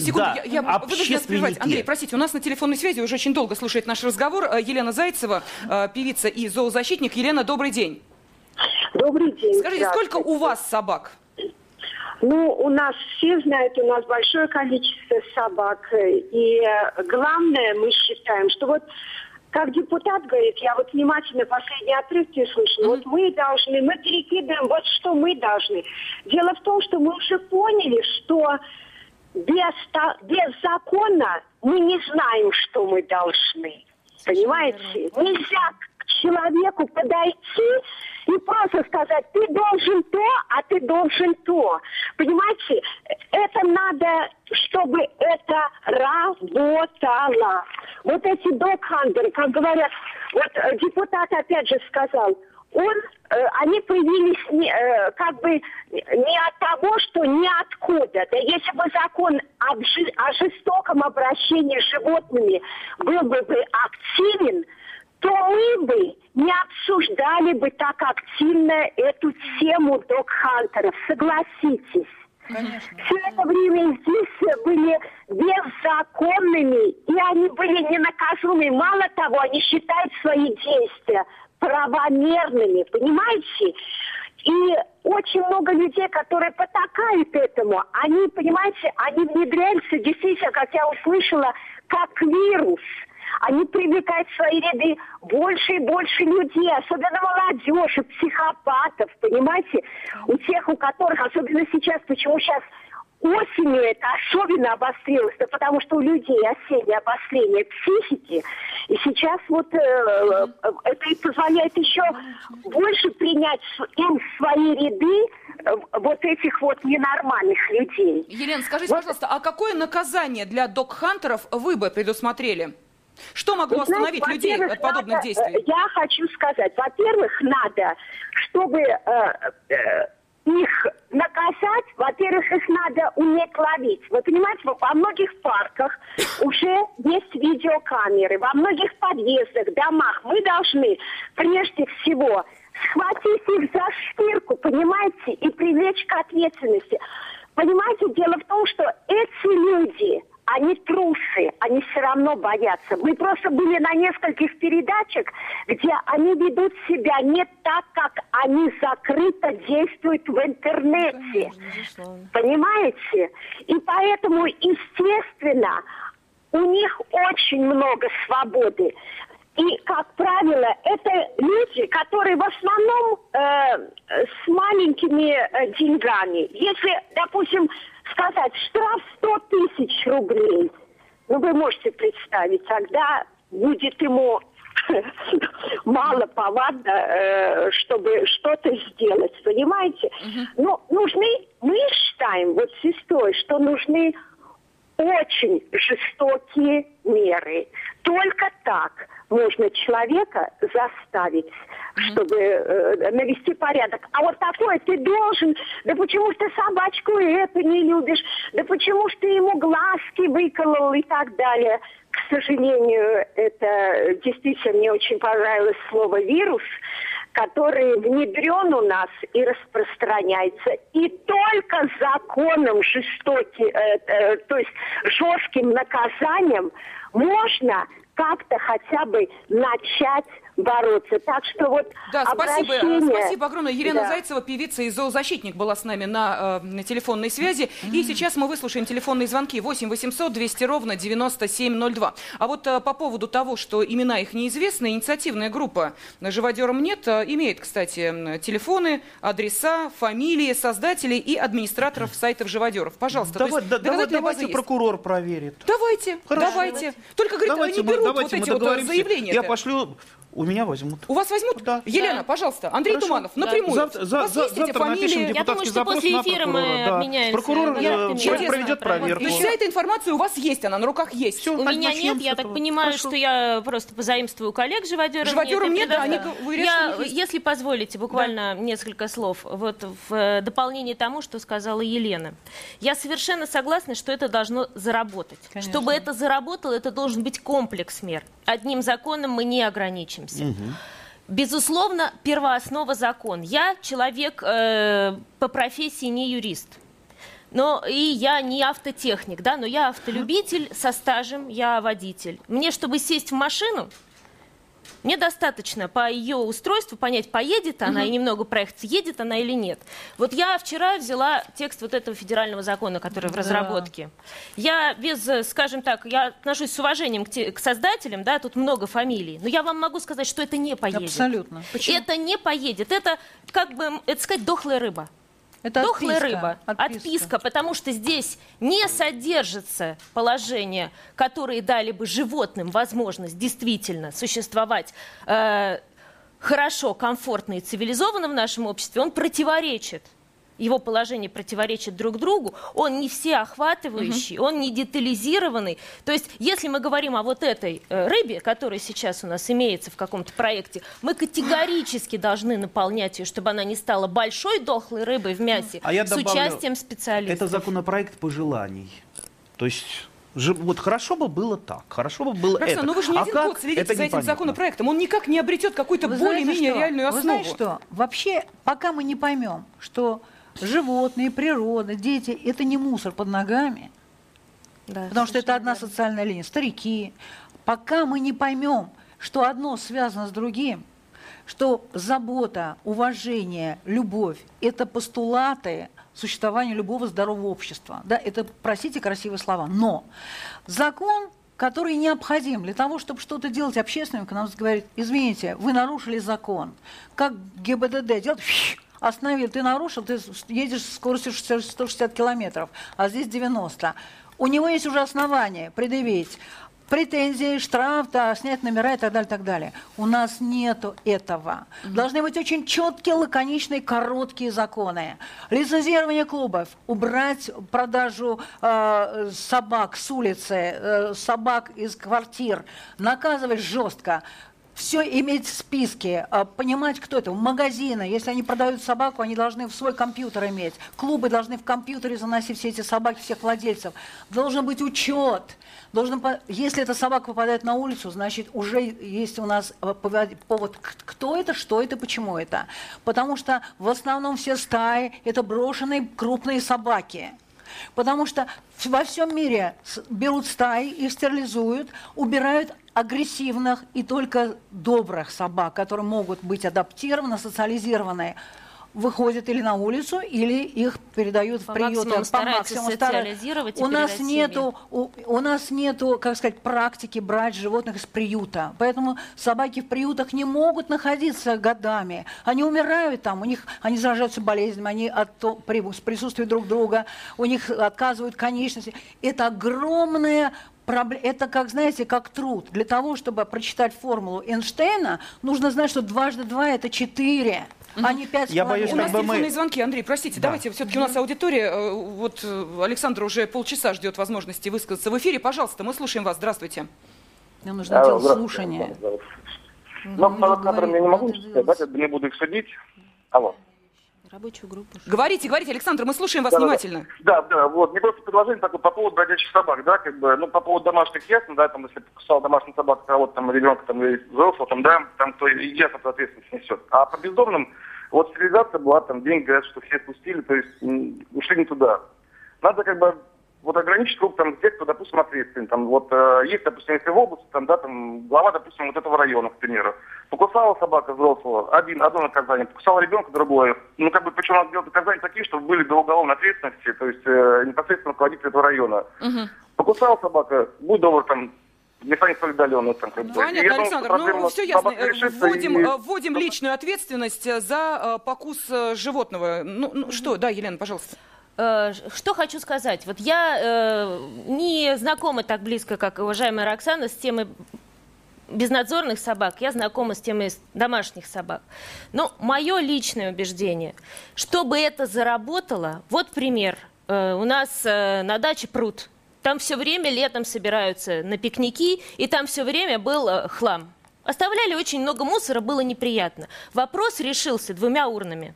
Секунду, да, я, я вынуждена прервать. Андрей, простите, у нас на телефонной связи уже очень долго слушает наш разговор э, Елена Зайцева, э, певица и зоозащитник. Елена, добрый день. Добрый день. Скажите, сколько у вас собак? Ну, у нас все знают, у нас большое количество собак. И э, главное, мы считаем, что вот как депутат говорит, я вот внимательно последние отрывки слышу, вот мы должны, мы перекидываем, вот что мы должны. Дело в том, что мы уже поняли, что без, без закона мы не знаем, что мы должны. Понимаете? Нельзя к человеку подойти и просто сказать, ты должен то, а ты должен то. Понимаете? Это надо, чтобы это работало. Вот эти док-хантеры, как говорят, вот э, депутат опять же сказал, он, э, они появились не, э, как бы не от того, что ниоткуда. Да если бы закон об о жестоком обращении с животными был бы, бы активен, то мы бы не обсуждали бы так активно эту тему док-хантеров. Согласитесь. Все это время здесь были беззаконными, и они были ненаказуемы. Мало того, они считают свои действия правомерными, понимаете? И очень много людей, которые потакают этому, они, понимаете, они внедряются действительно, как я услышала, как вирус. Они привлекают в свои ряды больше и больше людей, особенно молодежи, психопатов, понимаете? У тех, у которых, особенно сейчас, почему сейчас осенью это особенно обострилось, да потому что у людей осеннее обострение психики, и сейчас вот э, это и позволяет еще больше принять им в свои ряды э, вот этих вот ненормальных людей. Елена, скажите, Вот- пожалуйста, а какое наказание для док-хантеров вы бы предусмотрели? Что могло знаете, остановить людей от подобных надо, действий? э, Я хочу сказать, во-первых, надо, чтобы э, э, их наказать, во-первых, их надо уметь ловить. Вы понимаете, во во многих парках уже есть видеокамеры, во многих подъездах, домах. Мы должны прежде всего схватить их за шкирку, понимаете, и привлечь к ответственности. Понимаете, дело в том, что эти люди, они трусы, они все равно боятся. Мы просто были на нескольких передачах, где они ведут себя не так, как они закрыто действуют в интернете. Понимаете? И поэтому, естественно, у них очень много свободы. И, как правило, это люди, которые в основном э, с маленькими э, деньгами. Если, допустим, сказать штраф 100 тысяч рублей, ну, вы можете представить, тогда будет ему мало повадно, э, чтобы что-то сделать, понимаете? Но нужны, мы считаем вот с сестрой, что нужны очень жестокие меры. Только так можно человека заставить, чтобы э, навести порядок. А вот такое ты должен, да почему ж ты собачку это не любишь, да почему ж ты ему глазки выколол и так далее. К сожалению, это действительно мне очень понравилось слово «вирус», который внедрен у нас и распространяется. И только законом жестоки, э, э, то есть жестким наказанием можно как-то хотя бы начать бороться. Так что вот Да, спасибо, обращение- спасибо огромное. Елена Да. Зайцева, певица и зоозащитник, была с нами на, э, на телефонной связи. И сейчас мы выслушаем телефонные звонки 8 800 200 ровно 9702. А вот э, по поводу того, что имена их неизвестны, инициативная группа «Живодером нет» э, имеет, кстати, телефоны, адреса, фамилии создателей и администраторов сайтов живодеров. Пожалуйста, Давай- то да- есть давай- давайте есть. прокурор проверит. Давайте, Хорошо. давайте. Только, говорит, Давайте они мы- берут давайте вот мы эти вот заявления. Я пошлю, у меня возьмут. У вас возьмут? Да. Елена, Да. пожалуйста, Андрей Хорошо. Туманов, Да. напрямую. Завтра, У за- вас за- есть эти завтра напишем фамилии? Я думаю, депутатский что запрос после на эфира мы прокурора. да. обменяемся Прокурор э, контактами. сейчас Чудесно, проведет проверку. То есть вся эта информация у вас есть, она на руках есть. Всё, У меня нет, с я этого. так понимаю, Хорошо. что я просто позаимствую коллег живодеров. Живодерам и нет, да, они Я, что у них есть. если позволите, буквально несколько слов вот в э, дополнение тому, что сказала Елена. Я совершенно согласна, что это должно заработать. Конечно. Чтобы это заработало, это должен быть комплекс мер. Одним законом мы не ограничимся. Безусловно, первооснова закон. Я человек э, по профессии не юрист. Но и я не автотехник, да, но я автолюбитель со стажем, я водитель. Мне, чтобы сесть в машину, мне достаточно по ее устройству понять, поедет она и немного проехать, едет она или нет. Вот я вчера взяла текст вот этого федерального закона, который в разработке. Я без, э, скажем так, я отношусь с уважением к, те- к создателям, да, тут много фамилий, но я вам могу сказать, что это не поедет. Абсолютно. Это не поедет. Это, как бы, это сказать, дохлая рыба. Это Дохлая отписка, рыба. отписка. Отписка. потому что здесь не содержится положение, которые дали бы животным возможность действительно существовать э, хорошо, комфортно и цивилизованно в нашем обществе. Он противоречит его положение противоречит друг другу, он не всеохватывающий, он не детализированный. То есть, если мы говорим о вот этой э, рыбе, которая сейчас у нас имеется в каком-то проекте, мы категорически должны наполнять ее, чтобы она не стала большой дохлой рыбой в мясе А я с добавлю, участием специалистов. Это законопроект пожеланий. То есть вот хорошо бы было так, хорошо бы было Роксана, это. ну вы же не А один год следите это за этим непонятно. законопроектом. Он никак не обретет какую-то Вы более-менее реальную Вы основу. знаете что? Вообще, пока мы не поймем, что животные, природа, дети – это не мусор под ногами, Да, потому что это одна верно. социальная линия, старики, пока мы не поймем, что одно связано с другим, что забота, уважение, любовь – это постулаты существования любого здорового общества. Да, это, простите, красивые слова. Но закон, который необходим для того, чтобы что-то делать общественным, к нам говорит, извините, вы нарушили закон. Как ГИБДД делает, остановил, ты нарушил, ты едешь с скоростью 60 160 километров, а здесь 90. У него есть уже основания предъявить претензии, штраф, да, снять номера и так далее, так далее. У нас нету этого. Должны быть очень четкие, лаконичные, короткие законы. Лицензирование клубов, убрать продажу э, собак с улицы, э, собак из квартир, наказывать жестко. Все иметь в списке, а, понимать, кто это. Магазины, если они продают собаку, они должны в свой компьютер иметь. Клубы должны в компьютере заносить все эти собаки, всех владельцев. Должен быть учет. Должен, если эта собака попадает на улицу, значит, уже есть у нас э, повод, кто это, что это, почему это. Потому что в основном все стаи – это брошенные крупные собаки. Потому что во всем мире берут стаи, их стерилизуют, убирают агрессивных и только добрых собак, которые могут быть адаптированы, социализированы, выходят или на улицу, или их передают По в приюты. максимуму стараются стараются. социализировать У нас нету, у, у нас нету, как сказать, практики брать животных из приюта. Поэтому собаки в приютах не могут находиться годами. Они умирают там, у них, они заражаются болезнями, они от то- при присутствии друг друга, у них отказывают конечности. Это огромная проблема. Это, как, знаете, как труд. Для того, чтобы прочитать формулу Эйнштейна, нужно знать, что дважды два – это четыре, а не пять с Я боюсь, У нас бы мы- телефонные звонки, Андрей, простите, давайте, все-таки у нас аудитория, э, вот э, Александр уже полчаса ждет возможности высказаться в эфире. Пожалуйста, мы слушаем вас, здравствуйте. Нам нужно Алло, делать слушание. Александр. Ну, Ну, нужно провокатором я не могу сказать, да, бы не буду их судить. Алло. Рабочую группу. Говорите, говорите, Александр, мы слушаем вас Да, да, внимательно. Да, да, вот. Мне просто предложение такое по поводу бродячих собак, да, как бы, ну, по поводу домашних ясно, да, там, если покусал домашняя собака кого-то там, ребенка там, или взрослого, там, да, там, то и ясно, кто ответственность несет. А по бездомным, вот стерилизация была, там, деньги говорят, что все спустили, то есть ушли не туда. Надо как бы вот ограничить круг там тех, кто, допустим, ответственен. Там вот э, есть, допустим, если в области, там, да, там, глава, допустим, вот этого района, к примеру. Покусала собака взрослого, один, одно наказание, покусала ребенка другое. Ну, как бы, причем надо делать наказания такие, чтобы были до уголовной ответственности, то есть э, непосредственно руководитель этого района. Покусала собака, будь добр, там, столь удаленной, там, как бы. И я Понятно, думаю, Александр, проблема ну все ясно. собак Э, решится, Вводим, и- э, вводим личную ответственность э, за покус животного. Ну, ну, что, да, Елена, пожалуйста. Что хочу сказать. Вот я э, не знакома так близко, как уважаемая Роксана, с темой безнадзорных собак. Я знакома с темой домашних собак. Но мое личное убеждение, чтобы это заработало, вот пример. Э, У нас э, на даче пруд. Там все время летом собираются на пикники, и там все время был э, хлам. Оставляли очень много мусора, было неприятно. Вопрос решился двумя урнами.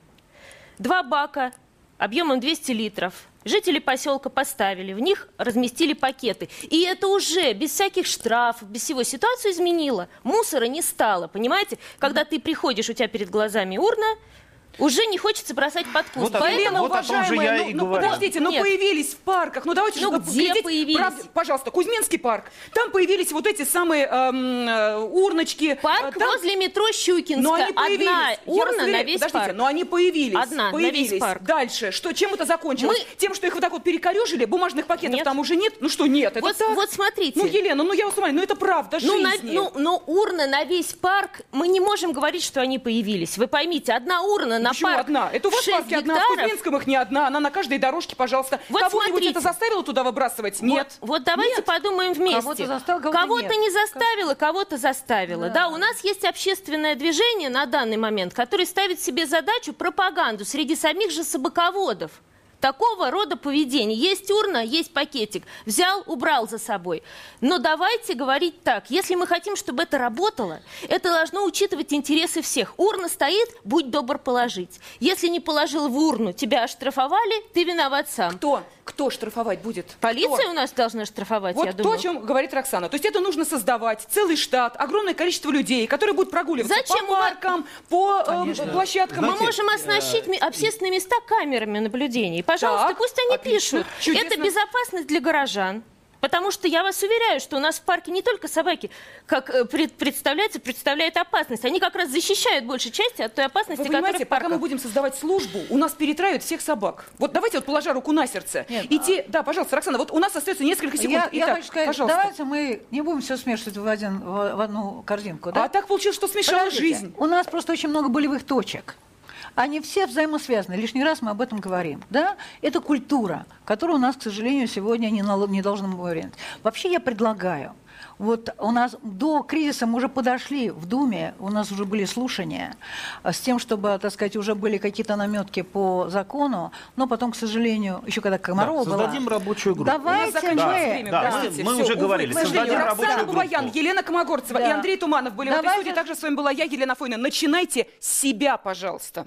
Два бака объемом 200 литров. Жители поселка поставили, в них разместили пакеты. И это уже без всяких штрафов, без всего ситуацию изменило. Мусора не стало, понимаете? Когда ты приходишь, у тебя перед глазами урна, уже не хочется бросать под куст. Вот Елена, вот же я ну, и ну, говорю. подождите, ну Нет. появились в парках, ну давайте Ну, же где глядеть появились? правде- Пожалуйста, Кузьминский парк. Там появились вот эти самые эм, э, урночки. Парк Э, там- возле метро Щукинска. Но они появились. Одна урна вас на уверяю, весь подождите, парк. но они появились. Одна на появились. весь парк. Дальше, что, чем это закончилось? Мы- Тем, что их вот так вот перекорежили, бумажных пакетов Нет. там уже нет? Ну что, нет, это Вот, так. вот смотрите. Ну, Елена, ну я вас умоляю, ну это правда Ну, на- жизни. ну, но урны на весь парк, мы не можем говорить, что они появились. Вы поймите, одна урна на Почему парк одна? Это у вас в 6 парке одна, в гектаров. Кузнецком их не одна, она на каждой дорожке, пожалуйста. Вот Кого-нибудь это заставило туда выбрасывать? Вот- Нет. Вот, давайте Нет. подумаем вместе. Кого-то заставил, кого-то Кого-то нет. не заставило, кого-то заставило. Да. Да. у нас есть общественное движение на данный момент, которое ставит себе задачу пропаганду среди самих же собаководов. Такого рода поведения. Есть урна, есть пакетик. Взял, убрал за собой. Но давайте говорить так. Если мы хотим, чтобы это работало, это должно учитывать интересы всех. Урна стоит, будь добр положить. Если не положил в урну, тебя оштрафовали, ты виноват сам. Кто? Кто штрафовать будет? Полиция Кто? у нас должна штрафовать, Вот я то, думаю. о чем говорит Роксана. То есть это нужно создавать целый штат, огромное количество людей, которые будут прогуливаться Зачем по паркам, по эм, площадкам. Мы можем оснащить ми- общественные места камерами наблюдения. Пожалуйста, Так, пусть они отлично, пишут. чудесно. Это безопасность для горожан. Потому что я вас уверяю, что у нас в парке не только собаки, как э, пред- представляется, представляют опасность. Они как раз защищают большей части от той опасности, Вы которая понимаете, в пока мы будем создавать службу, у нас перетравят всех собак. Вот давайте вот положа руку на сердце. Нет, Идти, да, пожалуйста, Роксана, вот у нас остается несколько секунд. Я, я Итак, хочу сказать, пожалуйста. давайте мы не будем все смешивать в, один, в, в одну корзинку. Да? А так получилось, что смешала Подождите. жизнь. У нас просто очень много болевых точек. Они все взаимосвязаны. Лишний раз мы об этом говорим. Да? Это культура, которая у нас, к сожалению, сегодня не, нал- не должна быть. Вообще я предлагаю, вот у нас до кризиса мы уже подошли в Думе, у нас уже были слушания а, с тем, чтобы, так сказать, уже были какие-то наметки по закону, но потом, к сожалению, еще когда Комарова Да, была... создадим рабочую группу. У нас Давайте заканчивается мы... время, Да, простите, мы всё, уже увы, говорили, создадим Роксана рабочую Бабаян, группу. Елена Комогорцева и Да. Андрей Туманов были в этой Давайте- студии. Также с вами была я, Елена Фойна. Начинайте с себя, пожалуйста.